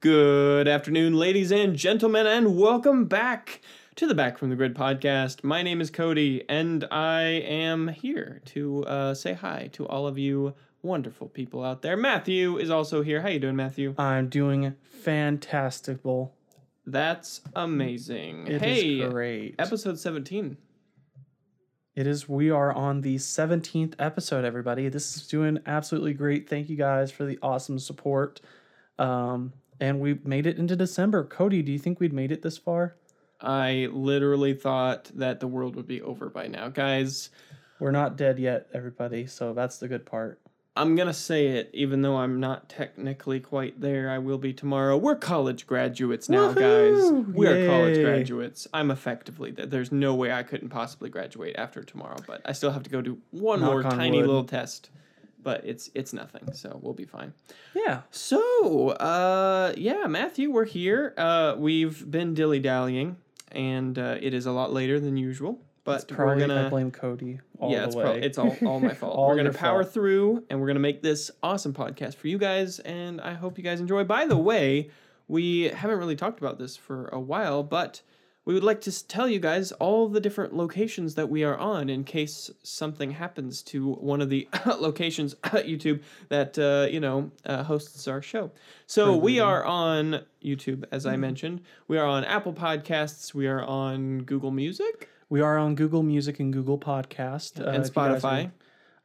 Good afternoon, ladies and gentlemen, and welcome back to the Back from the Grid podcast. My name is Cody, and I am here to uh, say hi to all of you wonderful people out there. Matthew is also here. How you doing, Matthew? I'm doing fantastical. That's amazing. It is hey, great. episode 17. It is. We are on the 17th episode, everybody. This is doing absolutely great. Thank you guys for the awesome support. Um, and we made it into December. Cody, do you think we'd made it this far? I literally thought that the world would be over by now. Guys, We're not dead yet, everybody. So that's the good part. I'm gonna say it, even though I'm not technically quite there. I will be tomorrow. We're college graduates now, guys. Woohoo! We are college graduates. I'm effectively that. There's no way I couldn't possibly graduate after tomorrow, but I still have to go do one Knock more on tiny wood. little test. But it's it's nothing, so we'll be fine. Yeah. So, uh, yeah, Matthew, we're here. Uh, we've been dilly dallying, and uh, it is a lot later than usual. But It's probably, we're gonna I blame Cody all yeah, the it's, way. prob- it's all, all my fault. All we're gonna power fault. through, and we're gonna make this awesome podcast for you guys, and I hope you guys enjoy. By the way, we haven't really talked about this for a while, but we would like to tell you guys all the different locations that we are on in case something happens to one of the locations YouTube that uh, you know uh, hosts our show. So we are on YouTube, as Mm-hmm. I mentioned. We are on Apple Podcasts. We are on Google Music we are on Google Music and Google Podcast uh, and if you guys Spotify.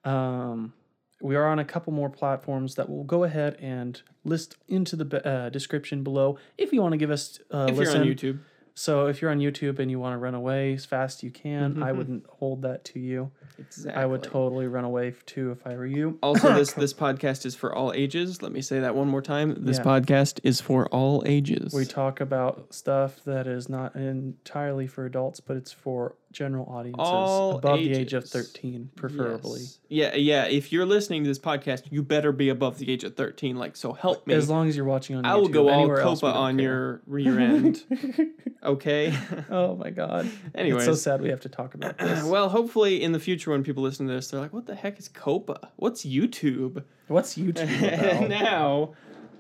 Um, we are on a couple more platforms that we'll go ahead and list into the be- uh, description below if you want to give us uh, if listen. you're on YouTube. So if you're on YouTube and you want to run away as fast as you can, I mm-hmm. wouldn't hold that to you. Exactly. I would totally run away too if I were you. Also, this this podcast is for all ages. Let me say that one more time. This Yeah. podcast is for all ages. We talk about stuff that is not entirely for adults, but it's for general audiences All above the age of 13, preferably. Yes. Yeah, yeah. If you're listening to this podcast, you better be above the age of thirteen. Like, so help me. As long as you're watching on YouTube. I will go all COPPA on care. your rear end. okay. oh my god. Anyways. It's so sad we have to talk about this. well, hopefully in the future when people listen to this, they're like, "What the heck is COPPA? What's YouTube?" What's YouTube now,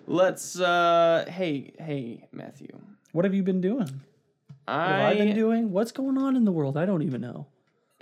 let's. uh Hey, hey, Matthew. what have you been doing? I, have I been doing? What's going on in the world? I don't even know.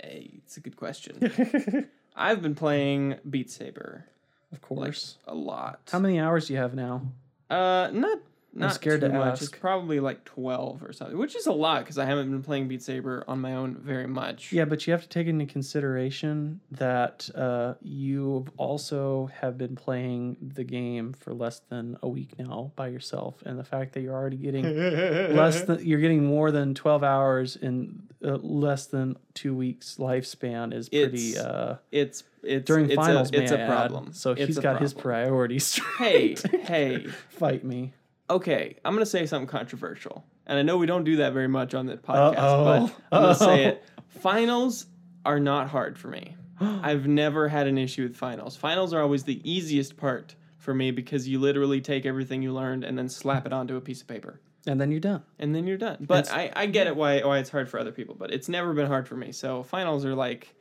Hey, it's a good question. I've been playing Beat Saber Of like course. a lot. How many hours do you have now? Uh, not not scared too to much. It's probably like twelve or something, which is a lot because I haven't been playing Beat Saber on my own very much. Yeah, but you have to take into consideration that uh, you also have been playing the game for less than a week now by yourself, and the fact that you're already getting less than you're getting more than 12 hours in uh, less than two weeks lifespan is pretty It's- uh It's it's during it's finals A, it's a I add. problem. so It's he's got his problem. priorities Hey, straight. hey. fight me Okay, I'm gonna say something controversial, and I know we don't do that very much on the podcast, Uh-oh. but I'm gonna say it. Finals are not hard for me. I've never had an issue with finals. Finals are always the easiest part for me because you literally take everything you learned and then slap it onto a piece of paper. and then you're done and then you're done. But It's- I, I get it why why it's hard for other people, but it's never been hard for me. So finals are like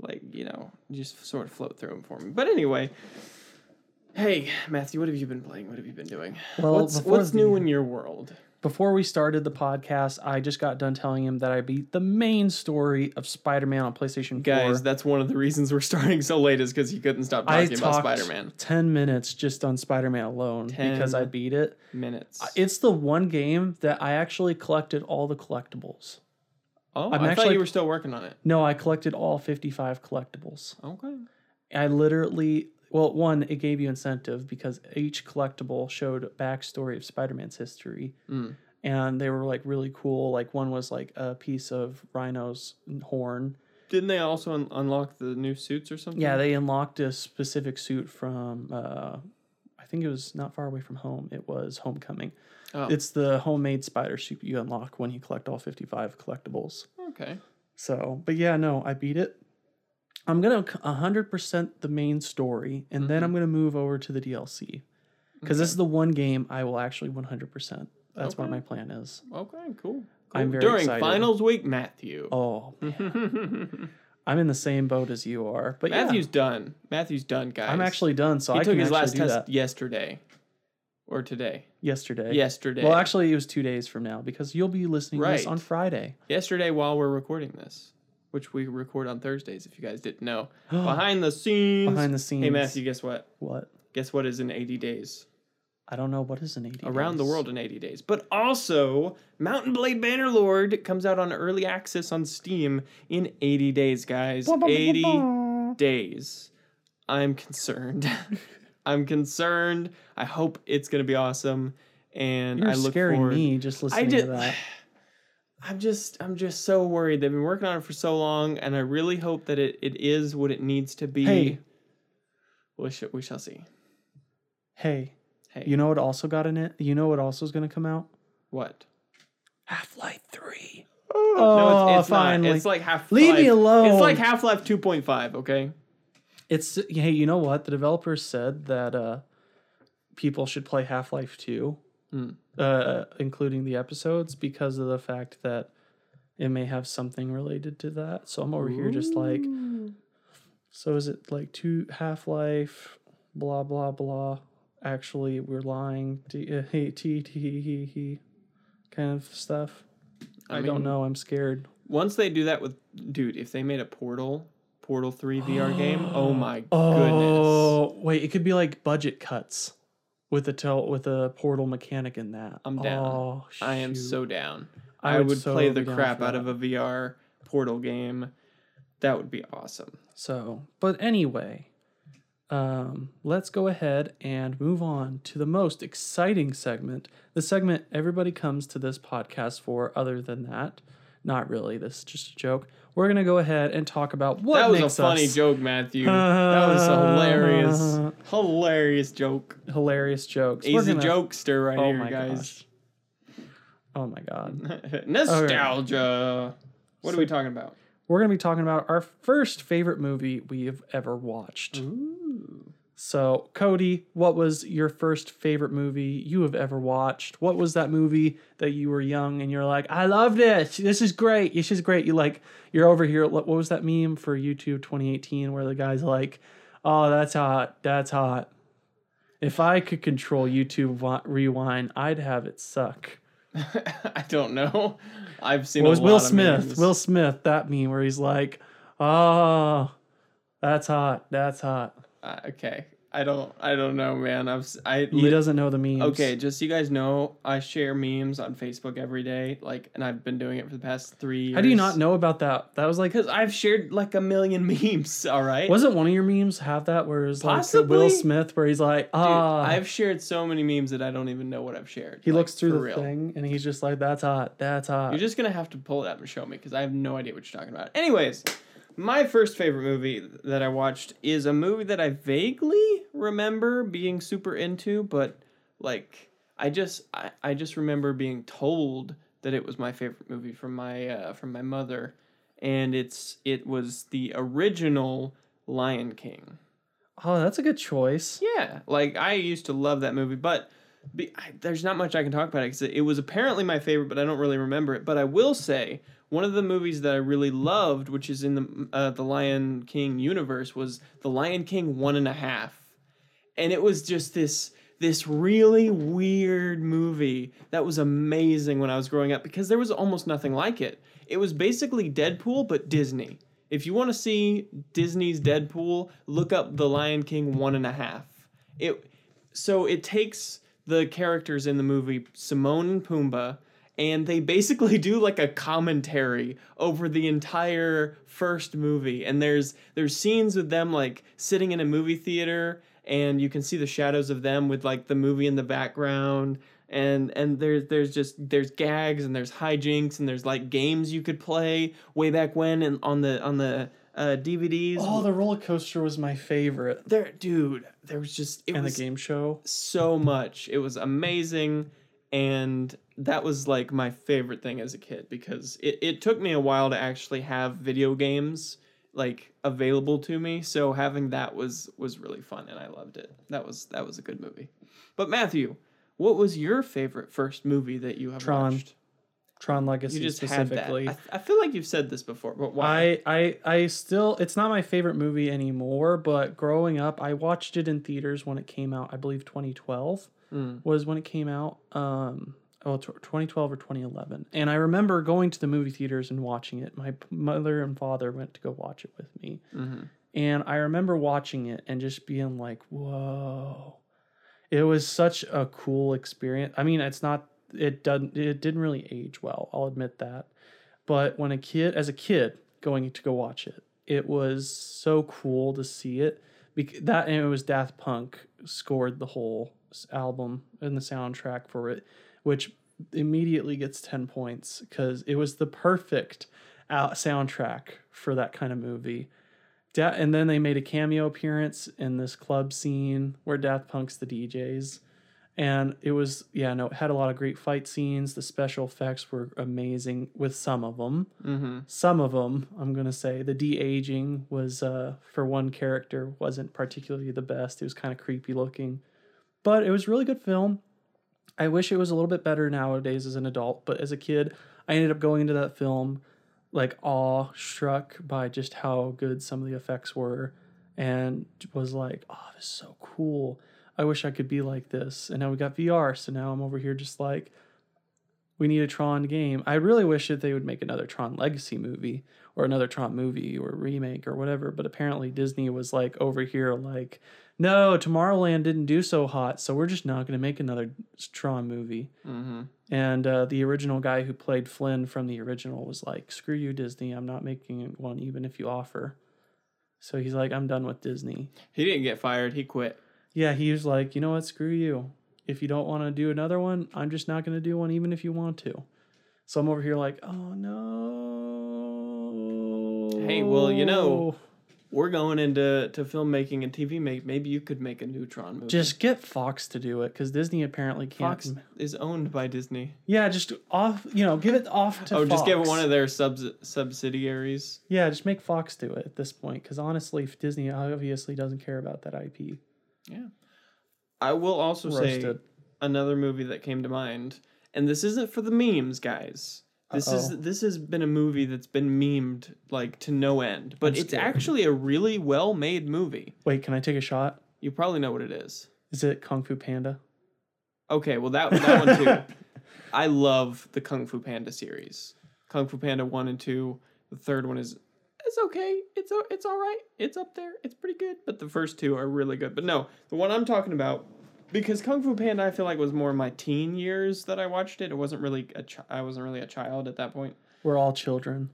like you know just sort of float through them for me. But anyway, hey Matthew, what have you been playing? What have you been doing? Well, what's what's the- new in your world? before we started the podcast i just got done telling him that i beat the main story of spider-man on playstation 4 Guys, that's one of the reasons we're starting so late is because he couldn't stop I talking about Spider-Man. 10 minutes just on Spider-Man alone because I beat it. Minutes. It's the one game that I actually collected all the collectibles. oh, I'm I thought you were still working on it. No, I collected all 55 collectibles. Okay. I literally, well, one, it gave you incentive because each collectible showed a backstory of Spider-Man's history. Mm. And they were like really cool. Like one was like a piece of Rhino's horn. Didn't they also un- unlock the new suits or something? Yeah, they unlocked a specific suit from, uh, I think it was not far away from home. It was Homecoming. Oh. It's the homemade spider suit you unlock when you collect all 55 collectibles. okay. So, but yeah, no, I beat it. I'm going to 100% the main story, and then I'm mm-hmm. going to move over to the DLC. Because this is the one game I will actually 100%. That's what my plan is. Okay. Cool. I'm Cool. very During excited. finals week, Matthew. Oh, I'm in the same boat as you are. But Matthew's yeah, done. Matthew's done, guys. I'm actually done, so he I took his last test that. yesterday. or today? yesterday. Yesterday. Well, actually, it was two days from now because you'll be listening to this on Friday. yesterday while we're recording this, which we record on Thursdays. If you guys didn't know, behind the scenes. Behind the scenes. Hey Matthew, guess what? What? Guess what is in 80 days? I don't know. What is in 80 Around the world in 80 days. But also, Mount & Blade Bannerlord comes out on early access on Steam in 80 days, guys. 80 days. I'm concerned. I'm concerned. I hope it's gonna be awesome. And You're I look scaring forward. me just listening I just, to that. I'm just, I'm just so worried. They've been working on it for so long, and I really hope that it, it is what it needs to be. Hey. we shall, we shall see. Hey, Hey, you know what also got in it? You know what also is going to come out? what? Half Life 3. no, Oh, it's, it's finally. not. It's like Half. Life. Leave me alone. It's like Half Life 2.5. Okay. It's hey, you know what? The developers said that uh people should play Half-Life 2 Hmm. Uh including the episodes because of the fact that it may have something related to that. So I'm over here just like so is it like two Half-Life blah blah blah actually we're lying t uh, he t t he he he kind of stuff. I, don't know. I'm scared. Once they do that with, dude, if they made a Portal, Portal 3 VR game, oh my goodness. Oh wait, it could be like budget cuts with a tel- with a portal mechanic in that. I'm down. Oh, I am shoot. so down. I I would would, so play the crap out of a VR Portal game. That would be awesome. so. But anyway, um, let's go ahead and move on to the most exciting segment. The segment everybody comes to this podcast for. Other than that, not really. This is just a joke. We're gonna go ahead and talk about what that was a funny us joke, Matthew. that was a hilarious, hilarious joke. hilarious jokes. He's We're a jokester right Oh here, my guys. gosh. Oh my god. Nostalgia. What are we talking about? we're going to be talking about our first favorite movie we've ever watched. So, Cody, what was your first favorite movie you have ever watched? What was that movie that you were young and you're like, I love this. This is great. This is great. You like, you're over here. What was that meme for YouTube 2018 where the guy's like, oh, that's hot. That's hot. If I could control YouTube Rewind, I'd have it suck. I don't know. I've seen Well, it was Will Smith. Will Smith, that meme where he's like, "Oh, that's hot. That's hot." Uh, okay, I don't. I don't know, man. I've. I. He lit- doesn't know the memes. Okay, just so you guys know, I share memes on Facebook every day, like, and I've been doing it for the past three years. How do you not know about that? That was like, Because I've shared like a million memes. All right. wasn't one of your memes have that where it's like Will Smith where he's like, Dude, "Ah," I've shared so many memes that I don't even know what I've shared. he like, looks through the real. thing and he's just like, "That's hot. That's hot." You're just gonna have to pull it up and show me because I have no idea what you're talking about. Anyways, my first favorite movie that I watched is a movie that I vaguely remember being super into, but like I just I, I just remember being told that it was my favorite movie from my uh, from my mother, and it's it was the original Lion King. oh, that's a good choice. Yeah, like I used to love that movie, but be, I, there's not much I can talk about it because it was apparently my favorite, but I don't really remember it. But I will say one of the movies that I really loved, which is in the uh, the Lion King universe, was The Lion King One and a Half, and it was just this this really weird movie that was amazing when I was growing up because there was almost nothing like it. It was basically Deadpool but Disney. If you want to see Disney's Deadpool, look up The Lion King One and a Half. It so it takes the characters in the movie Timon and Pumbaa and they basically do like a commentary over the entire first movie and there's there's scenes with them like sitting in a movie theater and you can see the shadows of them with like the movie in the background and and there's there's just there's gags and there's hijinks and there's like games you could play way back when and on the on the uh, DVDs. Oh, the roller coaster was my favorite. there, dude, there was just it And was the game show. so much. It was amazing. And that was like my favorite thing as a kid because it, it took me a while to actually have video games like available to me. So having that was was really fun and I loved it. That was that was a good movie. But Matthew, what was your favorite first movie that you have Tron. watched? Tron Legacy You just had that. I, I feel like you've said this before, but why? I, I I still it's not my favorite movie anymore, but growing up I watched it in theaters when it came out, I believe 2012. Mm. was when it came out. Um, oh, tw 2012 or 2011. And I remember going to the movie theaters and watching it. My p- mother and father went to go watch it with me. hmm And I remember watching it and just being like, whoa. It was such a cool experience. I mean, it's not it doesn't it didn't really age well, I'll admit that. But when a kid as a kid going to go watch it, it was so cool to see it. Bec- that and it was Daft Punk scored the whole album and the soundtrack for it, which immediately gets 10 points because it was the perfect out soundtrack for that kind of movie. Da- and then they made a cameo appearance in this club scene where Daft Punk's the DJs. And it was, yeah, no, it had a lot of great fight scenes. The special effects were amazing with some of them. hmm Some of them, I'm going to say, the de aging was, uh, for one character, wasn't particularly the best. It was kind of creepy looking. But it was really good film. I wish it was a little bit better nowadays as an adult, but as a kid, I ended up going into that film like awe struck by just how good some of the effects were and was like, oh, this is so cool. I wish I could be like this. And now we got VR, so now I'm over here just like, we need a Tron game. I really wish that they would make another Tron Legacy movie or another Tron movie or remake or whatever. But apparently Disney was like over here, like, no, Tomorrowland didn't do so hot, so we're just not going to make another Tron movie. hmm And uh, the original guy who played Flynn from the original was like, screw you, Disney. I'm not making one, even if you offer. So he's like, I'm done with Disney. He didn't get fired. He quit. Yeah, he was like, you know what? Screw you. If you don't want to do another one, I'm just not going to do one, even if you want to. So I'm over here like, oh no. Hey, well, you know, We're going into to filmmaking and TV make. Maybe you could make a Neutron movie. just get Fox to do it because Disney apparently can't. Fox is owned by Disney. Yeah, just off. You know, give it off to. oh, just give it one of their subs subsidiaries. Yeah, just make Fox do it at this point because honestly, Disney obviously doesn't care about that IP. Yeah. I will also say another movie that came to mind, and this isn't for the memes, guys. This Uh-oh. is this has been a movie that's been memed like to no end, but I'm it's scared. actually a really well made movie. Wait, can I take a shot? You probably know what it is. Is it Kung Fu Panda? Okay, well that that one too. I love the Kung Fu Panda series. Kung Fu Panda one and two. The third one is it's okay. It's it's all right. It's up there. It's pretty good. But the first two are really good. But no, the one I'm talking about because Kung Fu Panda I feel like was more my teen years that I watched it. It wasn't really a chi- I wasn't really a child at that point. We're all children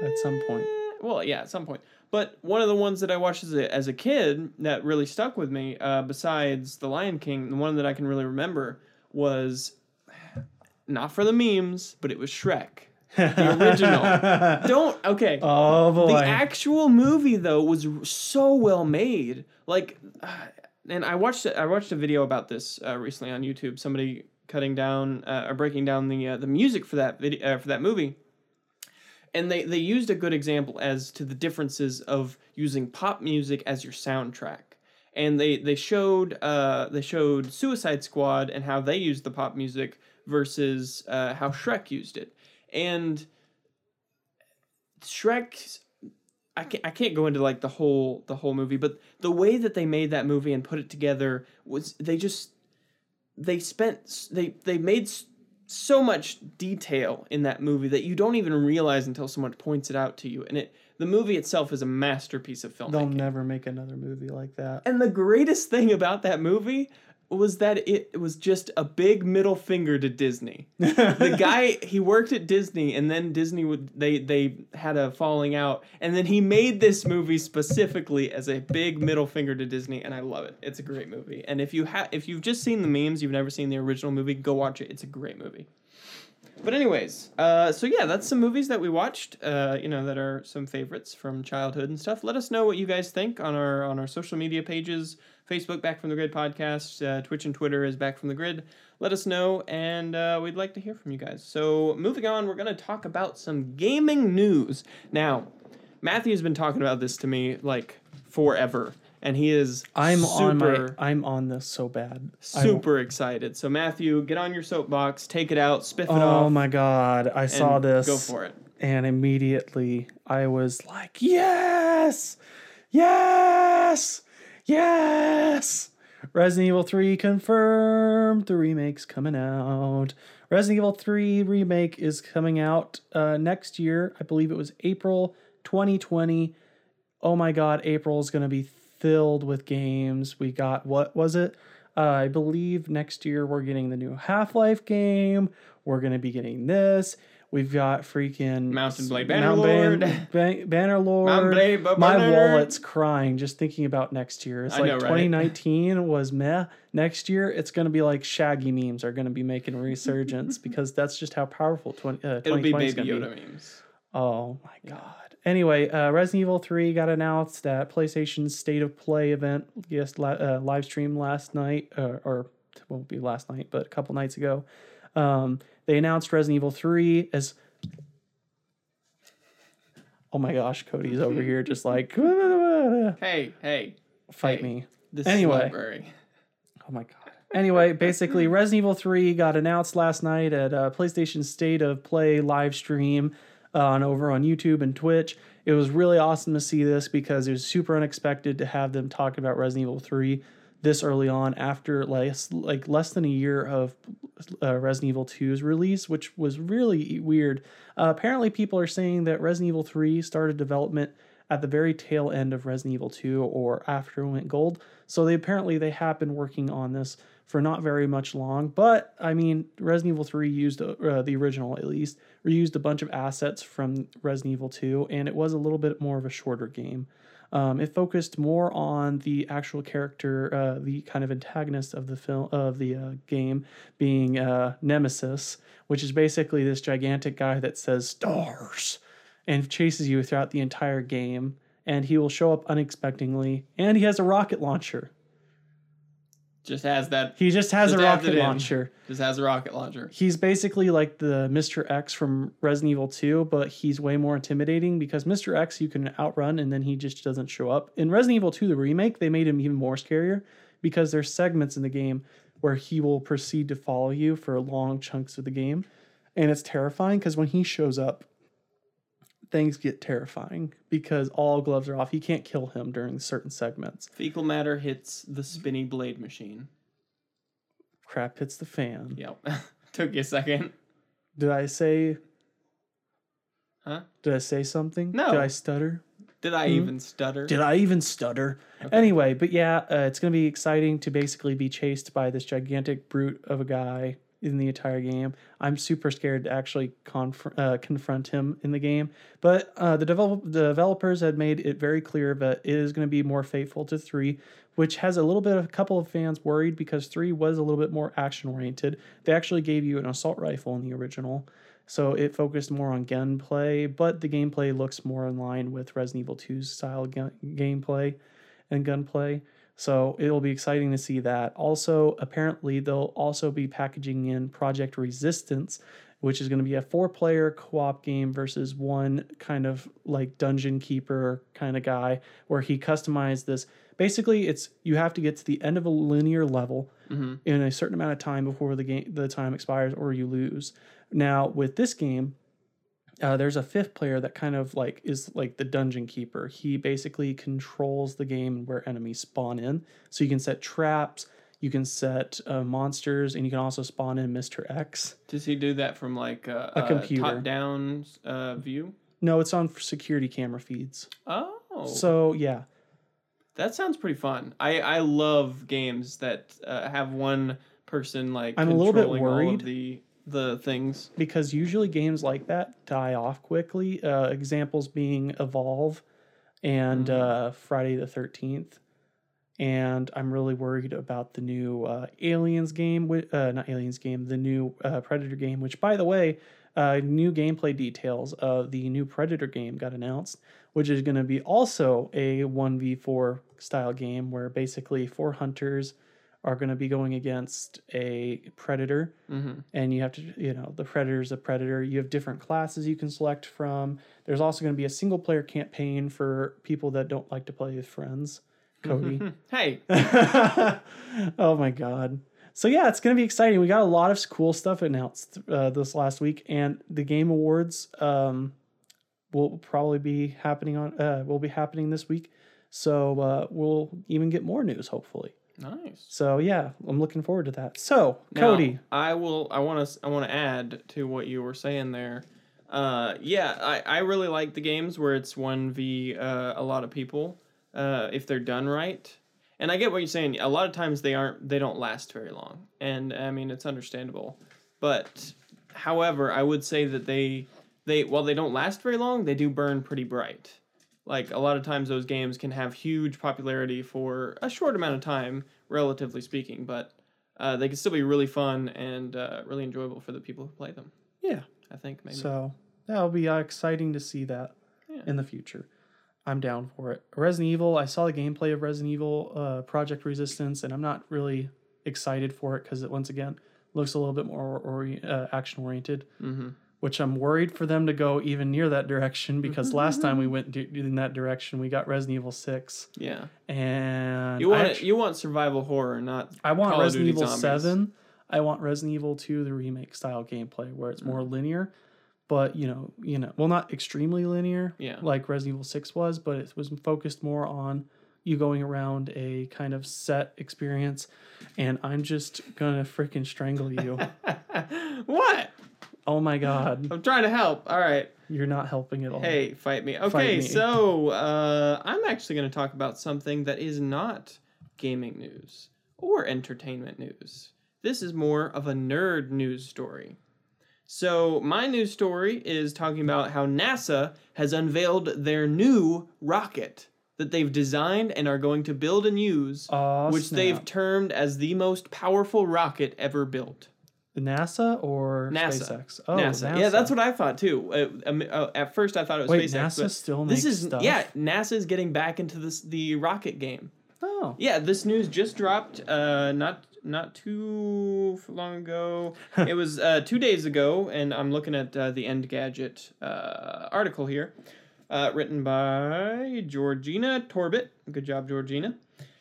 at some point. Eh, Well, yeah, at some point. But one of the ones that I watched as a, as a kid that really stuck with me, uh, besides The Lion King, the one that I can really remember was not for the memes, but it was Shrek. The original. Don't okay. Oh boy. the actual movie though was so well made. Like, uh, and I watched. I watched a video about this uh, recently on YouTube. Somebody cutting down uh, or breaking down the uh, the music for that video uh, for that movie. And they, they used a good example as to the differences of using pop music as your soundtrack. And they, they showed uh, they showed Suicide Squad and how they used the pop music versus uh, how Shrek used it. And Shrek I hmm. can't, I can't go into like the whole the whole movie, but the way that they made that movie and put it together was they just they spent they they made so much detail in that movie that you don't even realize until someone points it out to you. And it the movie itself is a masterpiece of filmmaking. They'll never make another movie like that. And the greatest thing about that movie was that it was just a big middle finger to Disney the guy he worked at Disney and then Disney would they they had a falling out and then he made this movie specifically as a big middle finger to Disney and I love it. It's a great movie. And if you have if you've just seen the memes, you've never seen the original movie, go watch it. It's a great movie. But anyways, uh, so yeah, that's some movies that we watched. Uh, you know that are some favorites from childhood and stuff. Let us know what you guys think on our on our social media pages. Facebook Back from the Grid podcast, uh, Twitch and Twitter is Back from the Grid. Let us know, and uh, we'd like to hear from you guys. So moving on, we're gonna talk about some gaming news. Now, Matthew's been talking about this to me like forever, and he is I'm on my I'm on this so bad. Super excited. So Matthew, get on your soapbox, take it out, spiff it Oh off. Oh my god, I saw this Go for it. and immediately I was like, "Yes! Yes! Yes!" Resident Evil 3 confirmed. The remake's coming out. Resident Evil 3 remake is coming out uh, next year. I believe it was April 2020. Oh my god, April is going to be filled with games. We got, what was it? Uh, I believe next year we're getting the new Half Life game. We're going to be getting this. We've got freaking Mount & Blade Mount Bannerlord. Ban- Ban- Bannerlord. Blade My Bannerlord. wallet's crying just thinking about next year. It's I like know, right? 2019 was meh. Next year, it's going to be like Shaggy memes are going to be making a resurgence because that's just how powerful 20, uh, It'll be 2020 is Baby Yoda be. memes. Oh my god. Anyway, uh, Resident Evil 3 got announced at PlayStation's State of Play event. Yes, uh, live stream last night, uh, or it won't be last night, but a couple nights ago. Um, they announced Resident Evil 3 as. Oh my gosh, Cody's over here just like, fight Hey, hey. Hey. me. This Anyway. library. Oh my god. Anyway, basically, Resident Evil 3 got announced last night at uh, PlayStation State of Play live stream uh, on over on YouTube and Twitch. It was really awesome to see this because it was super unexpected to have them talk about Resident Evil 3 this early on after less like less than a year of uh, Resident Evil 2's release, which was really weird. Uh, apparently, people are saying that Resident Evil 3 started development at the very tail end of Resident Evil 2 or after it went gold. So they apparently they have been working on this for not very much long. But I mean, Resident Evil 3 used uh, the original at least reused a bunch of assets from Resident Evil 2, and it was a little bit more of a shorter game. Um, it focused more on the actual character, uh, the kind of antagonist of the film of the uh, game, being uh, Nemesis, which is basically this gigantic guy that says stars and chases you throughout the entire game. And he will show up unexpectedly, and he has a rocket launcher. Just has that. He just has Just a rocket launcher. Just has a rocket launcher. He's basically like the Mr. X from Resident Evil 2, but he's way more intimidating because Mr. X you can outrun and then he just doesn't show up. In Resident Evil 2, the remake, they made him even more scarier because there's segments in the game where he will proceed to follow you for long chunks of the game. And it's terrifying because when he shows up, things get terrifying because all gloves are off. You can't kill him during certain segments. Fecal matter hits the spinny blade machine. Crap hits the fan. Yep. Took you a second. Did I say Huh? Did I say something? No. Did I stutter? Did I Hmm? even stutter? Did I even stutter? Okay. Anyway, but yeah, uh, it's going to be exciting to basically be chased by this gigantic brute of a guy in the entire game. I'm super scared to actually conf- uh, confront him in the game. But uh, the, develop- the developers had made it very clear that it is going to be more faithful to 3, which has a little bit of a couple of fans worried because 3 was a little bit more action oriented. They actually gave you an assault rifle in the original. So it focused more on gunplay, but the gameplay looks more in line with Resident Evil 2's style gun- gameplay and gunplay. So it'll be exciting to see that. Also, apparently, they'll also be packaging in Project Resistance, which is going to be a four player co op game versus one kind of like dungeon keeper kind of guy where he customized this. Basically, it's you have to get to the end of a linear level hmm in a certain amount of time before the game the time expires or you lose. Now with this game, uh, there's a fifth player that kind of like is like the dungeon keeper. He basically controls the game and where enemies spawn in. So you can set traps, you can set uh, monsters, and you can also spawn in Mr. X. Does he do that from like a, A computer. top down uh, view? No, it's on security camera feeds. Oh, So yeah, that sounds pretty fun. I I love games that uh, have one person like. I'm a little bit controlling all of worried. the the things. because usually games like that die off quickly. Uh, examples being Evolve and Mhm. uh, Friday the Thirteenth. And I'm really worried about the new uh, Aliens game, uh, not Aliens game, the new uh, Predator game. Which, by the way, uh, new gameplay details of the new Predator game got announced, which is going to be also a one v four style game where basically four hunters are going to be going against a predator. Hmm and you have to you know the predator's a predator. You have different classes you can select from. There's also going to be a single player campaign for people that don't like to play with friends. Cody. Hey, oh my god. So yeah it's going to be exciting. We got a lot of cool stuff announced uh, this last week. And the game awards um, will probably be happening on uh, will be happening this week. So uh, we'll even get more news hopefully Nice. So yeah, I'm looking forward to that. So Now, Cody, I will. I want to. I want to add to what you were saying there. Uh, yeah, I, I really like the games where it's one v uh, a lot of people. Uh, if they're done right, and I get what you're saying. A lot of times they aren't. They don't last very long, and I mean it's understandable. But however, I would say that they they while they don't last very long, they do burn pretty bright. Like a lot of times, those games can have huge popularity for a short amount of time, relatively speaking, but uh, they can still be really fun and uh, really enjoyable for the people who play them. yeah. I think maybe. So that'll be uh, exciting to see that Yeah. in the future. I'm down for it. Resident Evil. I saw the gameplay of Resident Evil uh, Project Resistance, and I'm not really excited for it because it once again looks a little bit more ori- uh, action oriented. mm-hmm. Which I'm worried for them to go even near that direction because last time we went d- in that direction, we got Resident Evil Six, Yeah, and you want actu- you want survival horror, not I want Call Resident Evil Zombies. 7. I want Resident Evil 2 the remake style gameplay where it's mm. more linear, but you know, you know, well not extremely linear Yeah. like Resident Evil 6 was, but it was focused more on you going around a kind of set experience and I'm just going to freaking strangle you. what? Oh my god, I'm trying to help. All right. you're not helping at all. Hey, fight me. Okay, me. so uh, I'm actually going to talk about something that is not gaming news or entertainment news. This is more of a nerd news story. So, my news story is talking about how NASA has unveiled their new rocket that they've designed and are going to build and use, Aw, which they've termed as the most powerful rocket ever built. NASA or NASA. SpaceX? Oh, NASA. Yeah, that's what I thought too. Uh, um, uh, at first, I thought it was Wait, SpaceX. NASA still this is stuff? yeah. NASA's getting back into this the rocket game. Oh. Yeah, this news just dropped. Uh, not not too long ago. it was uh, two days ago, and I'm looking at uh, the Engadget uh, article here, uh, written by Georgina Torbet. Good job, Georgina.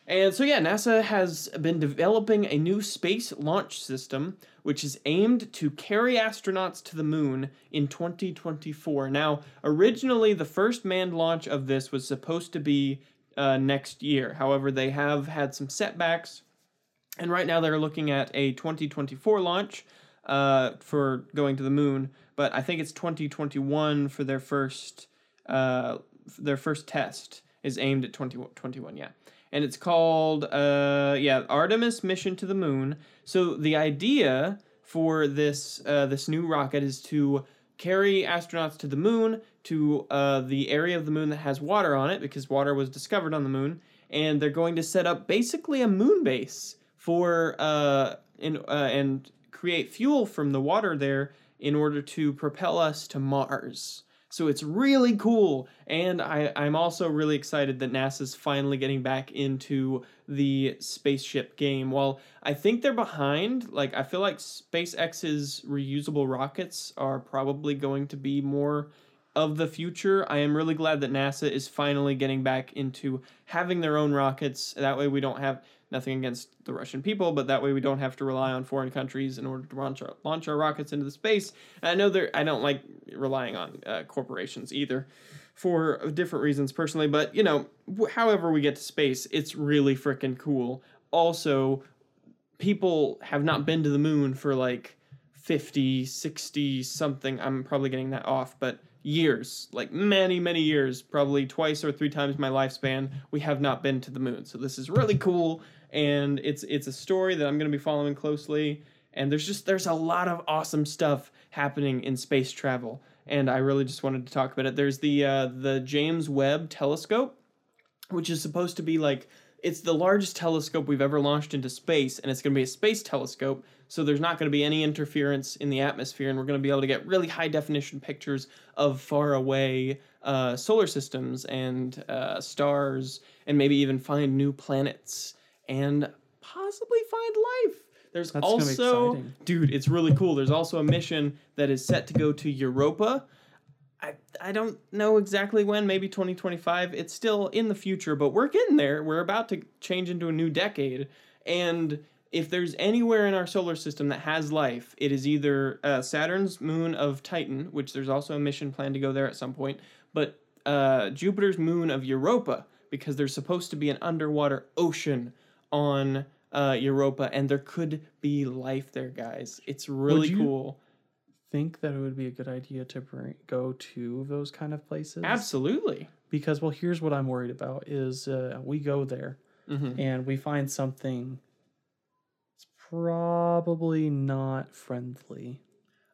And so, yeah, NASA has been developing a new space launch system which is aimed to carry astronauts to the moon in 2024. Now, originally, the first manned launch of this was supposed to be uh, next year. However, they have had some setbacks, and right now they're looking at a 2024 launch uh, for going to the moon, but I think it's 2021 for their first uh, their first test is aimed at 2021, yeah. And it's called uh, yeah, Artemis mission to the moon. So the idea for this uh, this new rocket is to carry astronauts to the moon to uh, the area of the moon that has water on it because water was discovered on the moon, and they're going to set up basically a moon base for uh, uh, and create fuel from the water there in order to propel us to Mars. So it's really cool, and I, I'm also really excited that NASA's finally getting back into the spaceship game. While I think they're behind, like I feel like SpaceX's reusable rockets are probably going to be more of the future. I am really glad that NASA is finally getting back into having their own rockets. That way, we don't have nothing against the Russian people, but that way we don't have to rely on foreign countries in order to launch our, launch our rockets into the space. And I know there, I don't like relying on uh, corporations either for different reasons personally, but you know, wh- however we get to space, it's really freaking cool. Also, people have not been to the moon for like 50, 60 something. I'm probably getting that off, but years, like many, many years, probably twice or three times my lifespan, we have not been to the moon. So this is really cool and it's it's a story that I'm going to be following closely. And there's just there's a lot of awesome stuff happening in space travel. And I really just wanted to talk about it. There's the uh, the James Webb telescope which is supposed to be like it's the largest telescope we've ever launched into space and it's going to be a space telescope. So there's not going to be any interference in the atmosphere and we're going to be able to get really high definition pictures of far away uh, solar systems and uh, stars and maybe even find new planets and possibly find life there's That's also dude it's really cool there's also a mission that is set to go to europa I, I don't know exactly when, maybe 2025. It's still in the future, but we're getting there. We're about to change into a new decade. And if there's anywhere in our solar system that has life, it is either uh, Saturn's moon of Titan, which there's also a mission planned to go there at some point, but uh, Jupiter's moon of Europa, because there's supposed to be an underwater ocean on uh, Europa, and there could be life there, guys. It's really cool. Think that it would be a good idea to bring, go to those kind of places? Absolutely. Because well, here's what I'm worried about: is uh, we go there hmm and we find something. It's probably not friendly.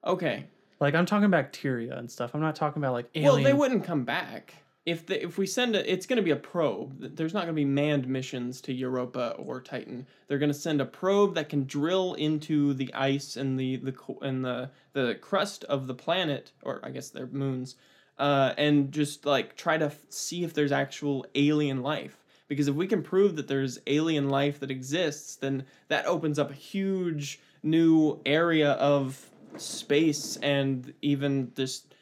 Okay. Like I'm talking bacteria and stuff. I'm not talking about like alien. Well, they wouldn't come back if the, if we send a. It's going to be a probe. There's not going to be manned missions to Europa or Titan. They're going to send a probe that can drill into the ice and the the and the the crust of the planet, or I guess they're moons, uh, and just like try to f- see if there's actual alien life. Because if we can prove that there's alien life that exists, then that opens up a huge new area of space and even just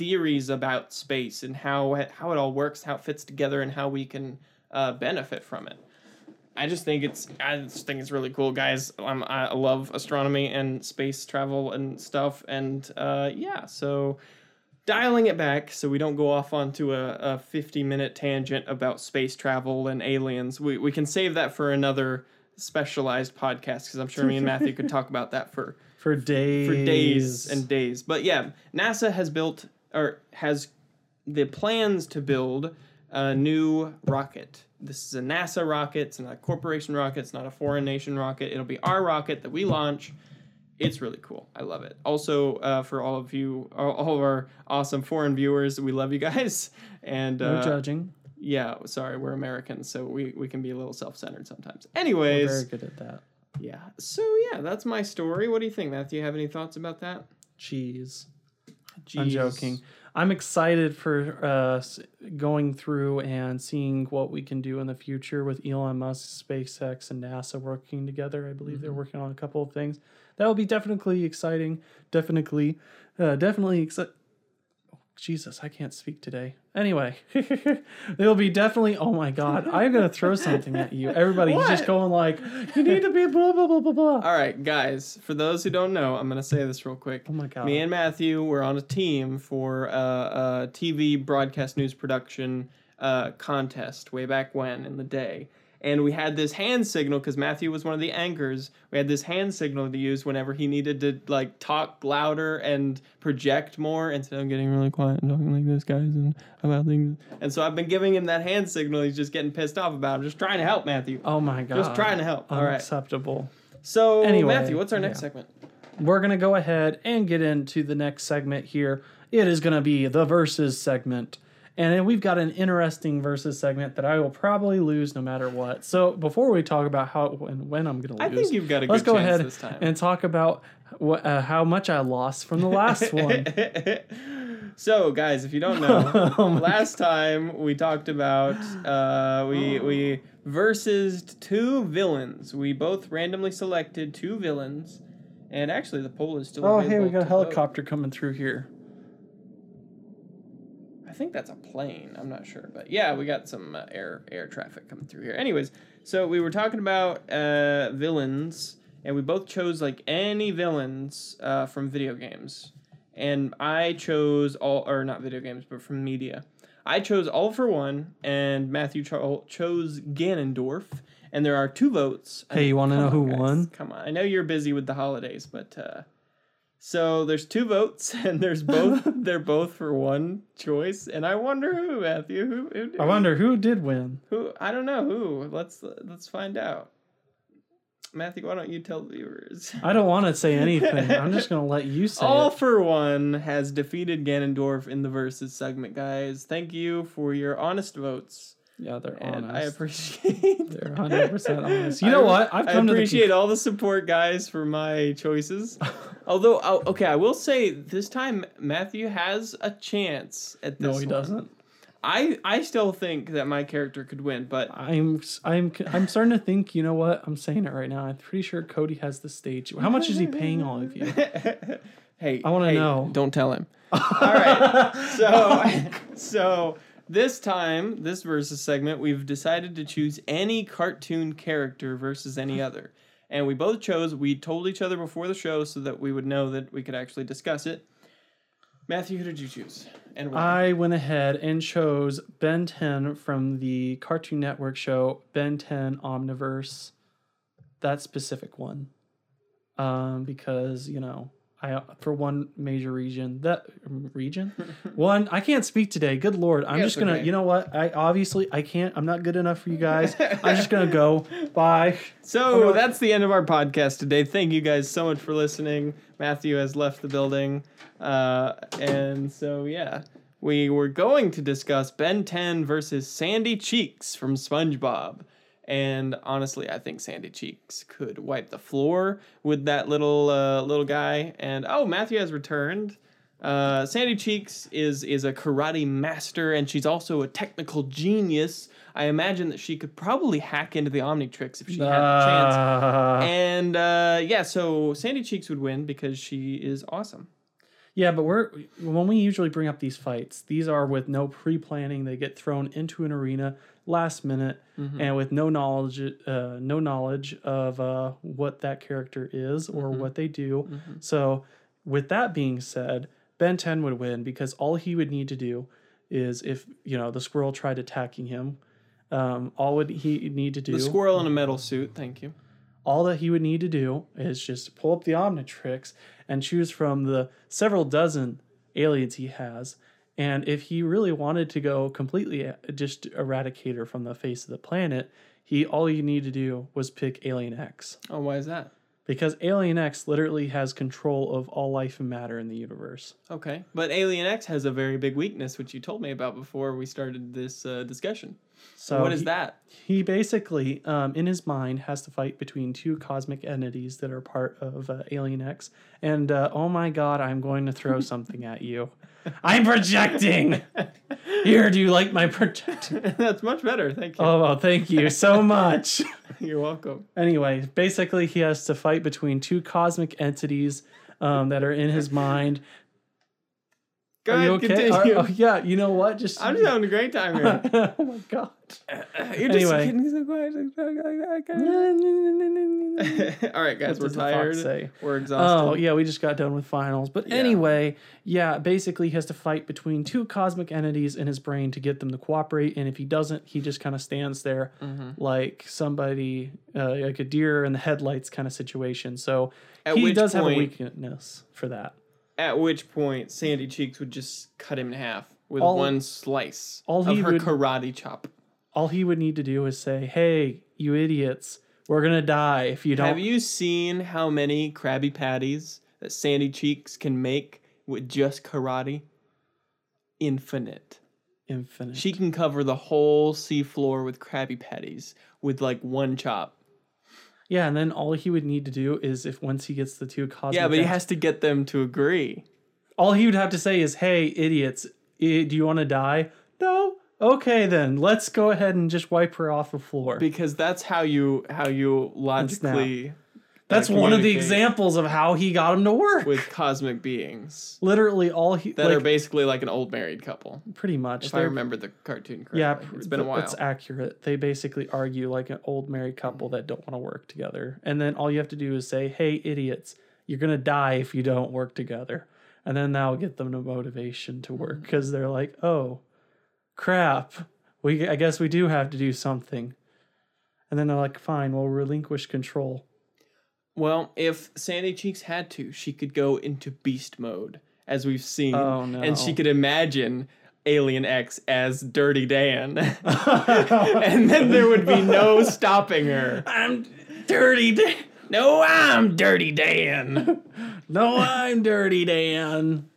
theories about space and how it, how it all works, how it fits together, and how we can uh, benefit from it. I just think it's I just think it's really cool, guys. I'm, I love astronomy and space travel and stuff, and uh, yeah, so dialing it back so we don't go off onto a, a 50 minute tangent about space travel and aliens. We we can save that for another specialized podcast because I'm sure me and Matthew could talk about that for for days. for days and days. But yeah, NASA has built or has the plans to build a new rocket. This is a NASA rocket. It's not a corporation rocket. It's not a foreign nation rocket. It'll be our rocket that we launch. It's really cool. I love it. Also, uh, for all of you, all all of our awesome foreign viewers, we love you guys. And no uh, judging. yeah, sorry, we're Americans, so we, we can be a little self centered sometimes. We're Anyways, very good at that. yeah. So yeah, that's my story. What do you think, Matthew? You have any thoughts about that? Cheese. Jeez. I'm joking. I'm excited for uh, going through and seeing what we can do in the future with Elon Musk, SpaceX, and NASA working together. I believe they're working on a couple of things. That will be definitely exciting. Definitely, uh, definitely exciting. Jesus, I can't speak today. Anyway, it'll be definitely. Oh my God, I'm gonna throw something at you. Everybody, he's just going like, "You need to be blah blah blah blah blah." All right, guys. For those who don't know, I'm gonna say this real quick. Oh my God. Me and Matthew were on a team for uh, a TV broadcast news production uh, contest way back when in the day. And we had this hand signal because Matthew was one of the anchors. We had this hand signal to use whenever he needed to like talk louder and project more instead of getting really quiet and talking like this, guys, and about things. And so I've been giving him that hand signal. He's just getting pissed off about. I'm just trying to help Matthew. oh my God. Just trying to help. All right. Unacceptable. So Anyway, Matthew, what's our next yeah. segment? we're going to go ahead and get into the next segment here. It is going to be the versus segment. And then we've got an interesting versus segment that I will probably lose no matter what. So before we talk about how and when I'm going to lose, I think you've got a good let's go ahead and talk about what, uh, how much I lost from the last one. so, guys, if you don't know, Oh last time we talked about uh, we we versus two villains. We both randomly selected two villains, and actually the poll is still. Oh, hey, we got a to vote. helicopter coming through here. I think that's a plane. I'm not sure, but yeah, we got some uh, air air traffic coming through here. Anyways, so we were talking about uh, villains, and we both chose like any villains uh, from video games, and I chose all or not video games, but from media. I chose All for One, and Matthew cho- chose Ganondorf, and there are two votes. Hey, you wanna know on, who guys. won? Come on, I know you're busy with the holidays, but. So there's two votes, and there's both. they're both for one choice, and I wonder who Matthew. Who? who I wonder who did win. Who? I don't know who. Let's let's find out. Matthew, why don't you tell the viewers? I don't want to say anything. I'm just going to let you say All it. for One has defeated Ganondorf in the versus segment, guys. Thank you for your honest votes, Yeah, they're and honest. I appreciate. They're 100% honest. You know I- what? I've come I to the appreciate all the support, guys, for my choices. Although, oh, okay, I will say this time Matthew has a chance at this. No, he one. doesn't. I I still think that my character could win, but I'm I'm I'm starting to think. You know what? I'm saying it right now. I'm pretty sure Cody has the stage. How much is he paying all of you? hey, I wanna hey, know. Don't tell him. All right. So oh so this time, this versus segment, we've decided to choose any cartoon character versus any other. And we both chose, we told each other before the show so that we would know that we could actually discuss it. Matthew, who did you choose? And why? I went ahead and chose Ben 10 from the Cartoon Network show Ben 10 Omniverse. that specific one, um, because you know I for one major region that region one I can't speak today. Good lord, I'm Yeah, just gonna okay. you know what I obviously I can't. I'm not good enough for you guys. I'm just gonna go. Bye. So Well- that's the end of our podcast today. Thank you guys so much for listening. Matthew has left the building. Uh, and so, yeah, we were going to discuss Ben 10 versus Sandy Cheeks from SpongeBob. And honestly, I think Sandy Cheeks could wipe the floor with that little uh, little guy. And oh, Matthew has returned. Uh, Sandy Cheeks is is a karate master, and she's also a technical genius. I imagine that she could probably hack into the Omnitrix if she had a chance. Uh, And uh, yeah, so Sandy Cheeks would win because she is awesome. Yeah, but we're when we usually bring up these fights, these are with no pre-planning. They get thrown into an arena last minute, and with no knowledge, uh, no knowledge of uh, what that character is or what they do. So, with that being said, Ben Ten would win because all he would need to do is if you know the squirrel tried attacking him, um, all would he need to do The squirrel in a metal suit, thank you. All that he would need to do is just pull up the Omnitrix and choose from the several dozen aliens he has. And if he really wanted to go completely just eradicate her from the face of the planet, he all you need to do was pick Alien X. Oh, why is that? Because Alien X literally has control of all life and matter in the universe. Okay, but Alien X has a very big weakness, which you told me about before we started this uh, discussion. So what is he- that? He basically, um, in his mind, has to fight between two cosmic entities that are part of uh, Alien X. And uh, oh my god, I'm going to throw something at you. I'm projecting. Here, do you like my projecting? That's much better. Thank you. Oh, well, thank you so much. You're welcome. anyway, basically, he has to fight between two cosmic entities um, that are in his mind. Go Are ahead, you okay? continue. Are- oh, yeah, you know what? Just I'm just having a great time here. oh my god. You're just Anyway. getting so quiet. All right, guys, What we're does the fox tired. say? We're exhausted. Oh, yeah, we just got done with finals. But Yeah. anyway, yeah, basically he has to fight between two cosmic entities in his brain to get them to cooperate. And if he doesn't, he just kind of stands there Mm-hmm. like somebody, uh, like a deer in the headlights kind of situation. So At he which does have a point- weakness for that. At which point, Sandy Cheeks would just cut him in half with All- one slice all of he her would- karate chop. All he would need to do is say, hey, you idiots, we're going to die if you don't. Have you seen how many Krabby Patties that Sandy Cheeks can make with just karate? Infinite. Infinite. She can cover the whole seafloor with Krabby Patties with like one chop. Yeah, and then all he would need to do is if once he gets the two cosmic Yeah, but he has to get them to agree. all he would have to say is, "Hey, idiots, do you want to die?" No. Okay, then let's go ahead and just wipe her off the floor. Because that's how you how you logically That's one of the examples of how he got him to work. with cosmic beings Literally, all he that like, are basically like an old married couple. pretty much. If I remember the cartoon correctly. yeah, it's been a while. It's accurate. They basically argue like an old married couple that don't want to work together, and then all you have to do is say, "Hey, idiots, you're gonna die if you don't work together," and then that'll get them the motivation to Mm-hmm. work because they're like, "Oh, crap, we I guess we do have to do something," and then they're like, "Fine, we'll relinquish control." Well, if Sandy Cheeks had to, she could go into beast mode, as we've seen. Oh, no. And she could imagine Alien X as Dirty Dan. and then there would be no stopping her. I'm dirty. Dan. No, I'm Dirty Dan. No, I'm dirty, Dan.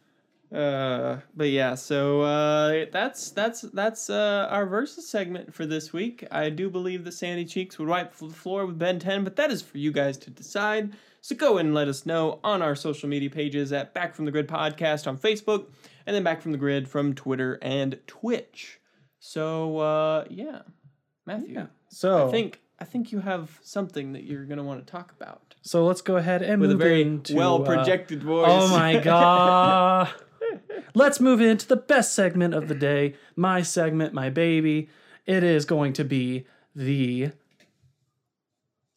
Uh, but yeah, so uh, that's that's that's uh, our versus segment for this week. I do believe that Sandy Cheeks would wipe the floor with Ben 10, but that is for you guys to decide. So go and let us know on our social media pages at Back from the Grid Podcast on Facebook, and then Back from the Grid from Twitter and Twitch. So uh, yeah, Matthew, Yeah. So I think I think you have something that you're gonna want to talk about so. Let's go ahead and with a move very into, well uh, projected voice. Oh my god. Let's move into the best segment of the day. My segment, my baby. It is going to be the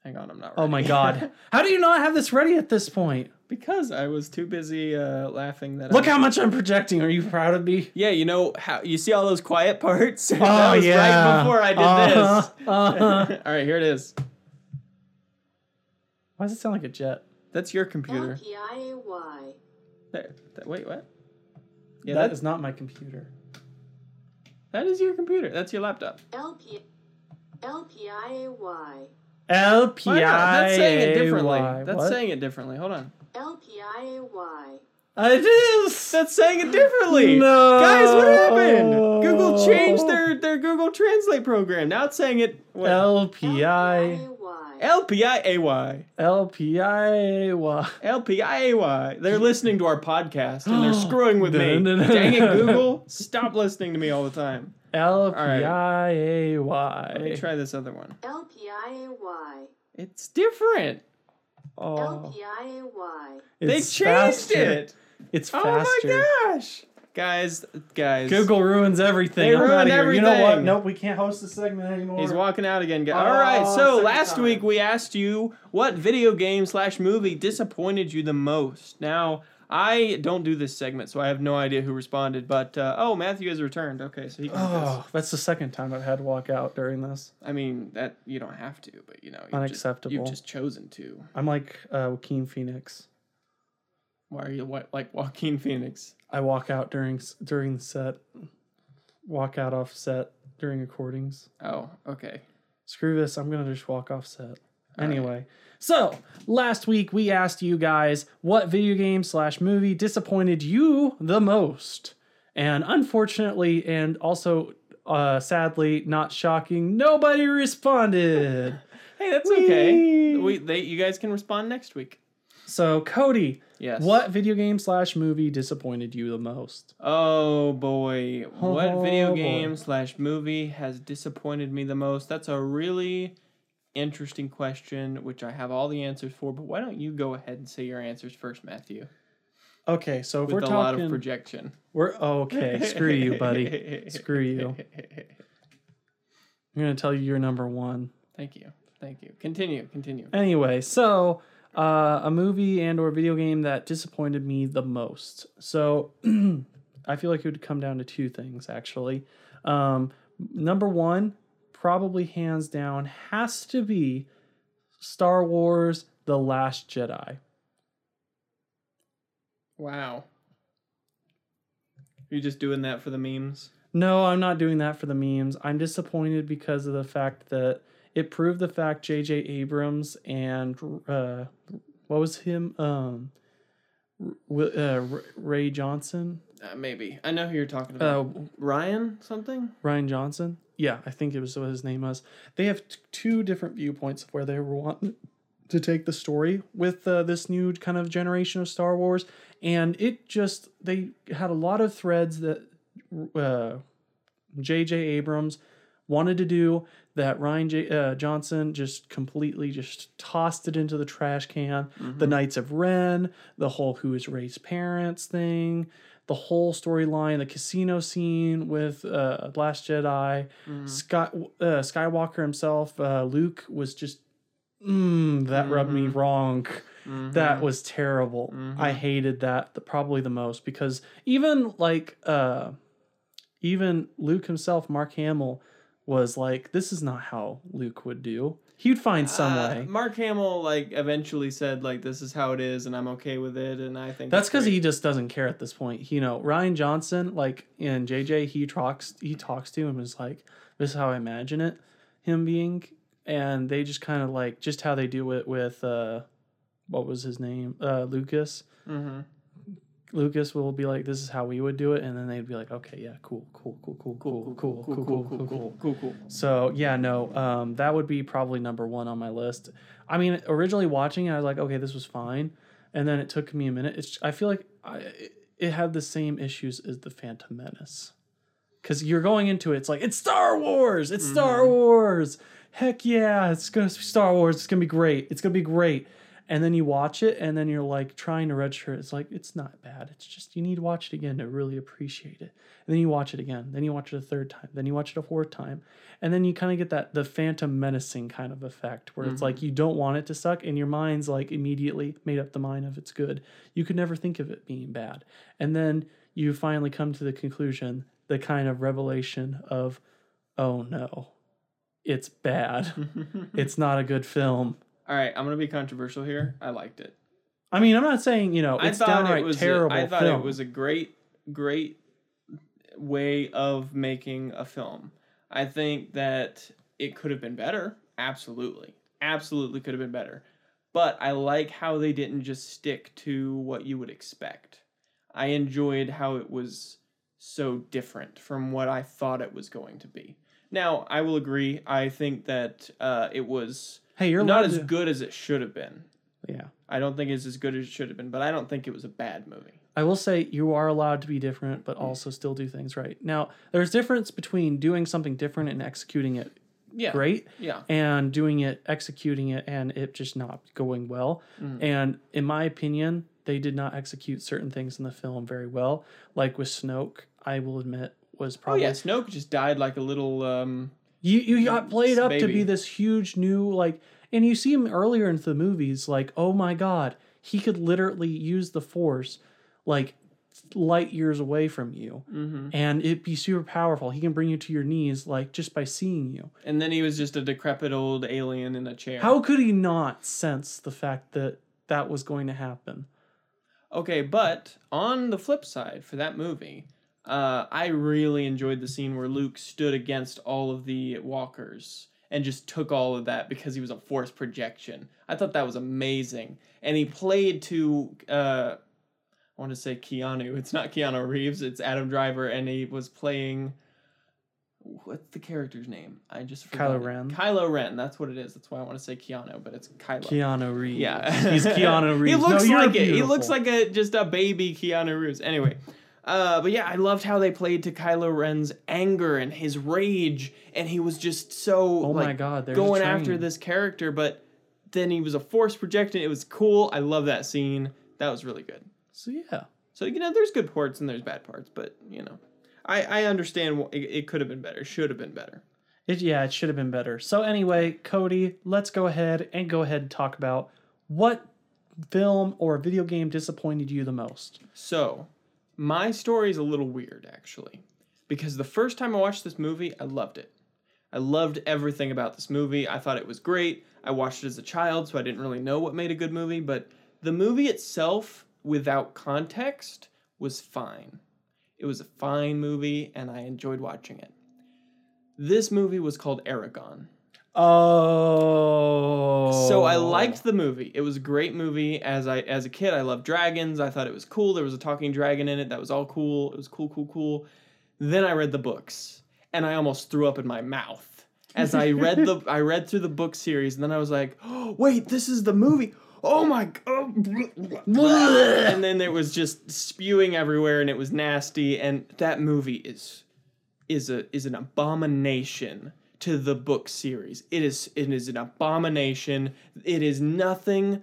Hang on, I'm not. Ready. Oh my god. How do you not have this ready at this point? Because I was too busy uh, laughing that. Look I, how much I'm projecting. Are you proud of me? Yeah, you know how you see all those quiet parts. Oh that was yeah. right before I did Uh-huh, this. uh-huh. all right, here it is. Why does it sound like a jet? That's your computer. LPIAY. There. That, wait, what? Yeah, that that is not my computer. that is your computer. That's your laptop. LP. LPIAY. L P Why not? That's saying it differently. That's What? saying it differently. Hold on. LPIAY. It is. That's saying it differently. No. Guys, what happened? Google changed oh. their, their Google Translate program. Now it's saying it what? L P I L-P-I-A-Y. L P I A Y. L-P-I-A-Y. They're listening to our podcast and they're screwing with me. Dang it, Google. Stop listening to me all the time. L P I A Y. Let me try this other one. LPIAY. It's different. Oh, LPIAY. They changed faster. it. It's Oh my gosh. Guys, guys. Google ruins everything. They I'm ruin outta here. You know what? Nope, we can't host the segment anymore. He's walking out again. guys. Oh, All right. So last time. week we asked you what video game slash movie disappointed you the most. Now I don't do this segment, so I have no idea who responded. But uh, oh, Matthew has returned. Okay, so he can. Oh, guess. that's the second time I've had to walk out during this. I mean that you don't have to, but you know, you've Unacceptable. Just, you've just chosen to. I'm like uh, Joaquin Phoenix. Why are you what, like Joaquin Phoenix? I walk out during during the set. Walk out off set during recordings. Oh, okay. Screw this. I'm gonna just walk off set. right. Anyway, so last week we asked you guys what video game slash movie disappointed you the most, and unfortunately, and also uh, sadly, not shocking, nobody responded. Hey, that's okay. Whee! We they you guys can respond next week. So Cody, Yes. what video game slash movie disappointed you the most? Oh boy, what Oh, video boy. game slash movie has disappointed me the most? That's a really interesting question, which I have all the answers for. But why don't you go ahead and say your answers first, Matthew? Okay, so if With we're a lot talking, of projection. we're oh, okay. Screw you, buddy. Screw you. I'm gonna tell you you're number one. Thank you, thank you. Continue, continue. Anyway, so uh, a movie and or video game that disappointed me the most. So I feel like it would come down to two things actually. Um, number one, probably hands down, has to be Star Wars: The Last Jedi. Wow. Are You're just doing that for the memes. No, I'm not doing that for the memes. I'm disappointed because of the fact that it proved the fact J.J. Abrams and uh, what was him um, uh, Ray Johnson, Uh, maybe I know who you're talking about. uh, Rian something. Rian Johnson. Yeah, I think it was what his name was. They have t- two different viewpoints of where they were wanting to take the story with uh, this new kind of generation of Star Wars, and it just they had a lot of threads that uh, J.J. Abrams wanted to do that Rian J- uh, Johnson just completely just tossed it into the trash can. The Knights of Ren, the whole who is Rey's parents thing, the whole storyline, the casino scene with uh, Last Jedi, Sky, uh, Skywalker himself, uh, Luke was just, mm, that rubbed me wrong. That was terrible. I hated that the, probably the most because even like uh, even Luke himself, Mark Hamill, was like, "This is not how Luke would do. He'd find some Uh, way." Mark Hamill like eventually said like this is how it is and I'm okay with it and I think That's because he just doesn't care at this point. You know, Rian Johnson, like in JJ, he talks he talks to him is like, "This is how I imagine it, him being," and they just kind of like just how they do it with uh, what was his name, uh, Lucas. Mhm. Lucas will be like, "This is how we would do it," and then they'd be like, "Okay, yeah, cool, cool, cool, cool, cool, cool, cool, cool, cool, cool." cool cool. So yeah, no, um, that would be probably number one on my list. I mean, originally watching it, I was like, okay, this was fine, and then it took me a minute. It's I feel like I, it, it had the same issues as the Phantom Menace, because you're going into it, it's like it's Star Wars, it's Star Wars, heck yeah, it's gonna be Star Wars, it's gonna be great, it's gonna be great. And then you watch it, and then you're like trying to register. it. It's like it's not bad. It's just you need to watch it again to really appreciate it. And then you watch it again. Then you watch it a third time. Then you watch it a fourth time. And then you kind of get that the phantom menacing kind of effect where it's like mm-hmm. you don't want it to suck and your mind's like immediately made up the mind of it's good. You could never think of it being bad. And then you finally come to the conclusion, the kind of revelation of, oh no, it's bad. it's not a good film. All right, I'm gonna be controversial here. I liked it. I mean, I'm not saying you know I it's thought downright it was. terrible. A, I thought film. it was a great, great way of making a film. I think that it could have been better. Absolutely, absolutely could have been better. But I like how they didn't just stick to what you would expect. I enjoyed how it was so different from what I thought it was going to be. Now, I will agree. I think that uh, it was Hey, you're not as to- good as it should have been. Yeah. I don't think it's as good as it should have been, but I don't think it was a bad movie. I will say you are allowed to be different, but also still do things right. Now, there's difference between doing something different and executing it Yeah. great, Yeah. and doing it, executing it, and it just not going well. Mhm. And in my opinion, they did not execute certain things in the film very well. Like with Snoke, I will admit was Oh probably yeah, Snoke just died like a little. um You you got played up to be this huge new like, and you see him earlier into the movies like, oh my god, he could literally use the Force, like light years away from you, mhm. and it'd be super powerful. He can bring you to your knees like just by seeing you. And then he was just a decrepit old alien in a chair. How could he not sense the fact that that was going to happen? Okay, but on the flip side, for that movie, uh, I really enjoyed the scene where Luke stood against all of the walkers and just took all of that because he was a force projection. I thought that was amazing. And he played to, uh, I want to say Keanu. It's not Keanu Reeves, it's Adam Driver, and he was playing. What's the character's name? I just forgot. Kylo it. Ren. Kylo Ren. That's what it is. That's why I want to say Keanu, but it's Kylo. Keanu Reeves. Yeah, he's Keanu Reeves. he looks No, like it. He looks like a just a baby Keanu Reeves. Anyway, uh, but yeah, I loved how they played to Kylo Ren's anger and his rage, and he was just so Oh like, my god, going after this character. But then he was a force projecting. It was cool. I love that scene. That was really good. So yeah. So you know, there's good parts and there's bad parts, but you know, I I understand it, it could have been better, should have been better. It, yeah, it should have been better. So anyway, Cody, let's go ahead and go ahead and talk about what film or video game disappointed you the most. So, my story is a little weird actually, because the first time I watched this movie, I loved it. I loved everything about this movie. I thought it was great. I watched it as a child, so I didn't really know what made a good movie, but the movie itself, without context, was fine. It was a fine movie, and I enjoyed watching it. This movie was called Eragon. Oh. So I liked the movie. It was a great movie. As I as a kid, I loved dragons. I thought it was cool. There was a talking dragon in it. That was all cool. It was cool, cool, cool. Then I read the books, and I almost threw up in my mouth as I read the I read through the book series. And then I was like, oh, "Wait, this is the movie." Oh my god! Oh, and then there was just spewing everywhere, and it was nasty. And that movie is is a is an abomination to the book series. It is it is an abomination. It is nothing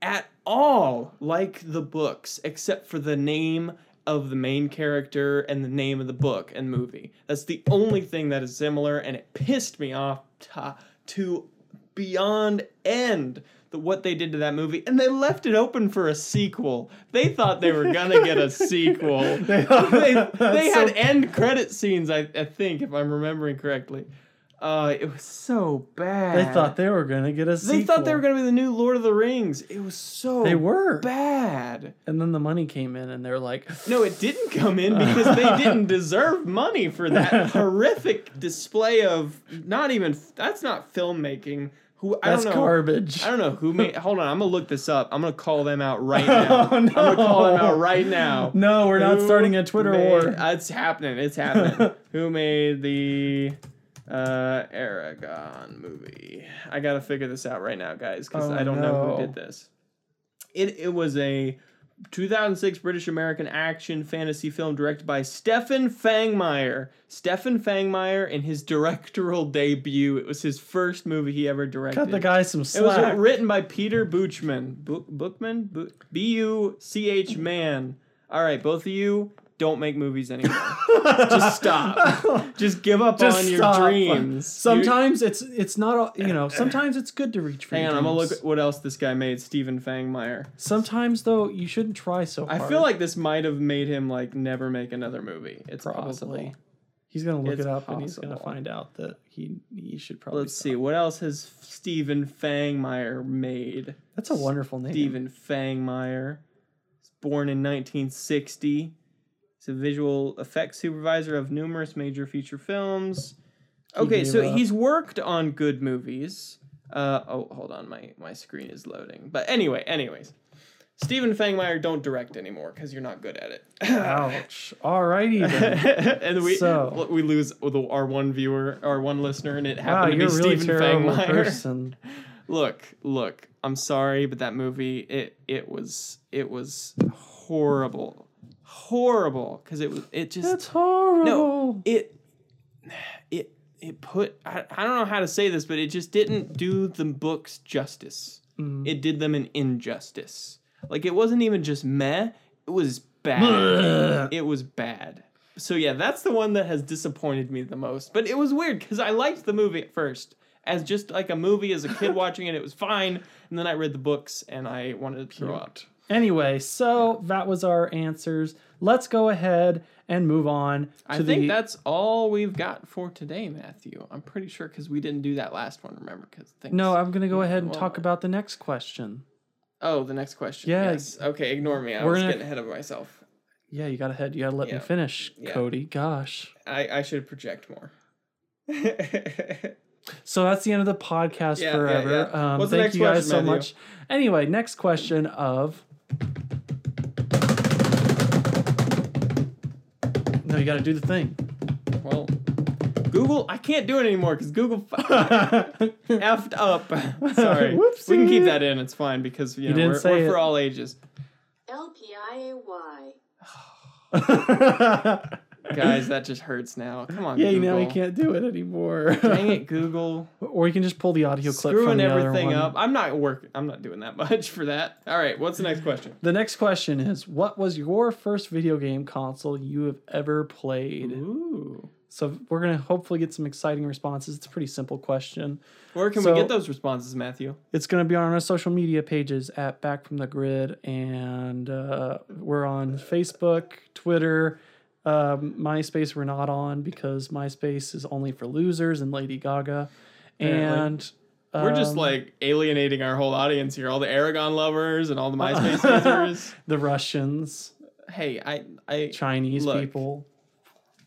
at all like the books except for the name of the main character and the name of the book and movie. That's the only thing that is similar and it pissed me off to, to beyond end the, what they did to that movie and they left it open for a sequel. They thought they were going to get a sequel. they they That's had so- end credit scenes I, I think if I'm remembering correctly. Uh, it was so bad. They thought they were gonna get a sequel. They thought they were going to be the new Lord of the Rings. It was so They were. bad. And then the money came in, and they're like, No, it didn't come in because they didn't deserve money for that horrific display of not even that's not filmmaking. Who I "That's don't know. garbage." I don't know who made. Hold on, I'm gonna look this up. I'm gonna call them out right now. Oh, I'm gonna call them out right now. No, we're not starting a Twitter made- war. It's happening. It's happening. Who made the uh, Eragon movie? I gotta figure this out right now, guys, because Oh, I don't know who did this. It it was a 2006 British American action fantasy film directed by Stefen Fangmeier. Stefen Fangmeier in his directorial debut. It was his first movie he ever directed. Cut the guy some slack. It was written by Peter Buchman. Bu- Bookman? B U C H man. All right, both of you don't make movies anymore. Just stop. Just give up Just on your dreams. Sometimes it's it's not all- you know. Sometimes it's good to reach for. Hang your on, I'm gonna look at what else this guy made. Stephen Fangmeier. Sometimes though, you shouldn't try so I hard. feel like this might have made him like never make another movie. It's Probably. possible. He's gonna look It's it up and he's gonna possible. find out that he he should probably. Let's stop. see what else has Stephen Fangmeier made. That's a wonderful name. Stephen Fangmeier. He's born in 1960. He's a visual effects supervisor of numerous major feature films. Okay, so up. he's worked on good movies. Uh, oh, hold on, my my screen is loading. But anyway, anyways, Stephen Fangmeier don't direct anymore because you're not good at it. Ouch. Alrighty then. and we So- we lose the, our one viewer, our one listener, and it wow, happened to you're be really Stephen Fangmeier. person. Look, look. I'm sorry, but that movie it it was it was horrible, horrible because it was it just That's horrible. No, it it it put I, I don't know how to say this, but it just didn't do the books justice. Mm. It did them an injustice. Like it wasn't even just meh, it was bad. it was bad. So yeah, that's the one that has disappointed me the most. But it was weird because I liked the movie at first. As just like a movie as a kid watching it, it was fine. And then I read the books and I wanted to throw up. Anyway, so that was our answers. Let's go ahead and move on to I the. think that's all we've got for today, Matthew. I'm pretty sure because we didn't do that last one. Remember? Because no, I'm gonna go ahead and well- talk about the next question. Oh, the next question. Yeah. Yes. Okay. Ignore me. I We're was gonna- getting ahead of myself. Yeah, you got ahead. You gotta let Yeah. me finish, Yeah. Cody. Gosh. I I should project more. So that's the end of the podcast Yeah, yeah, forever. yeah. Um, thank you guys question, so Matthew? much. Anyway, next question of. No, you got to do the thing. well, Google. I can't do it anymore because Google f- effed up. Sorry. Whoopsie. We can keep that in. It's fine because you, know didn't we're, say we're it. for all ages. LPIAY. Guys, that just hurts now. Come on, yeah, you Google. know you can't do it anymore. Dang it, Google. or you can just pull the audio clip Screwing from the other everything one. up. I'm not work. I'm not doing that much for that. All right. What's the next question? The next question is What was your first video game console you have ever played? Ooh. So we're going to hopefully get some exciting responses. It's a pretty simple question. Where can So- we get those responses, Matthew? It's going to be on our social media pages at Back from the Grid, and uh, we're on Facebook, Twitter, um, MySpace. We're not on because MySpace is only for losers and Lady Gaga. And We're just um, like alienating our whole audience here. All the Eragon lovers and all the MySpace users. the Russians, Hey, I, I, Chinese Look. people.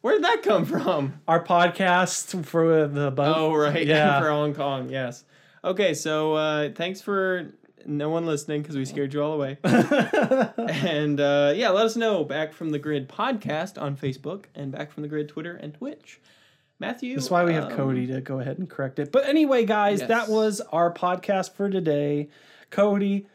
Where did that come from? Our podcast for the Oh, right. yeah. for Hong Kong. Yes. Okay. So, uh, thanks for no one listening because we scared you all away. and uh, yeah, let us know. Back from the Grid podcast on Facebook and Back from the Grid Twitter and Twitch. Matthew. That's why we have um, Cody to go ahead and correct it. But anyway, guys, Yes. that was our podcast for today. Cody,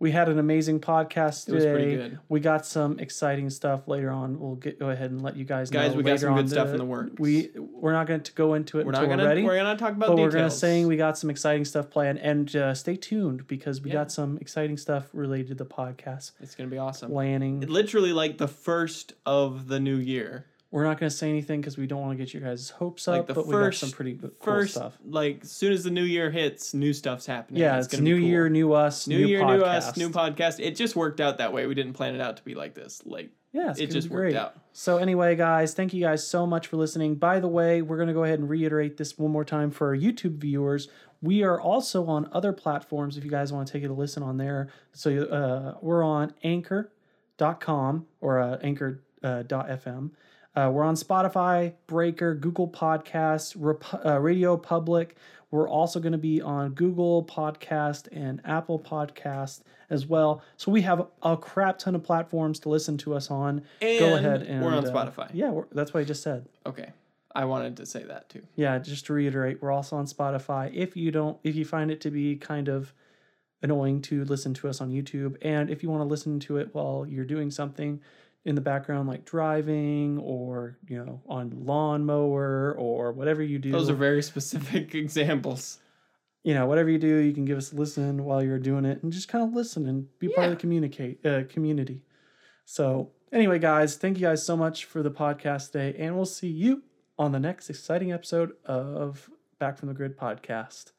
we had an amazing podcast It was today. pretty good. We got some exciting stuff later on. We'll get go ahead and let you guys know. Guys, we got some good stuff the- in the works. We we're not going to go into it We're until not we're gonna. ready. We're gonna talk about but details. we're going to say we got some exciting stuff planned, and uh, stay tuned because we Yeah. got some exciting stuff related to the podcast It's gonna be awesome. planning. Literally, like the first of the new year. We're not going to say anything because we don't want to get your guys' hopes Like up. the but we got some pretty good, cool First, stuff. like as soon as the new year hits, new stuff's happening. Yeah, it's, gonna new be cool. year, new us, New, new, year, podcast. new us, new podcast. It just worked out that way. We didn't plan it out to be like this. Like Yeah, it's it just worked out. So anyway, guys, thank you guys so much for listening. By the way, we're going to go ahead and reiterate this one more time for our YouTube viewers. We are also on other platforms if you guys want to take it a listen on there. So uh, we're on anchor.com or uh, anchor uh, dot .fm. Uh, we're on Spotify, Breaker, Google Podcasts, Rep- uh, Radio Public. We're also going to be on Google Podcast and Apple Podcast as well. So we have a crap ton of platforms to listen to us on. Go ahead and we're on uh, Spotify. yeah, that's what I just said. Okay, I wanted to say that too. Yeah, just to reiterate, we're also on Spotify. If you don't, if you find it to be kind of annoying to listen to us on YouTube, and if you want to listen to it while you're doing something in the background, like driving or you know on lawnmower or whatever you do, Those are very specific examples. you know whatever you do, you can give us a listen while you're doing it, and just kind of listen and be part of the communicate uh, community. So anyway, guys, thank you guys so much for the podcast today, and we'll see you on the next exciting episode of Back from the Grid podcast.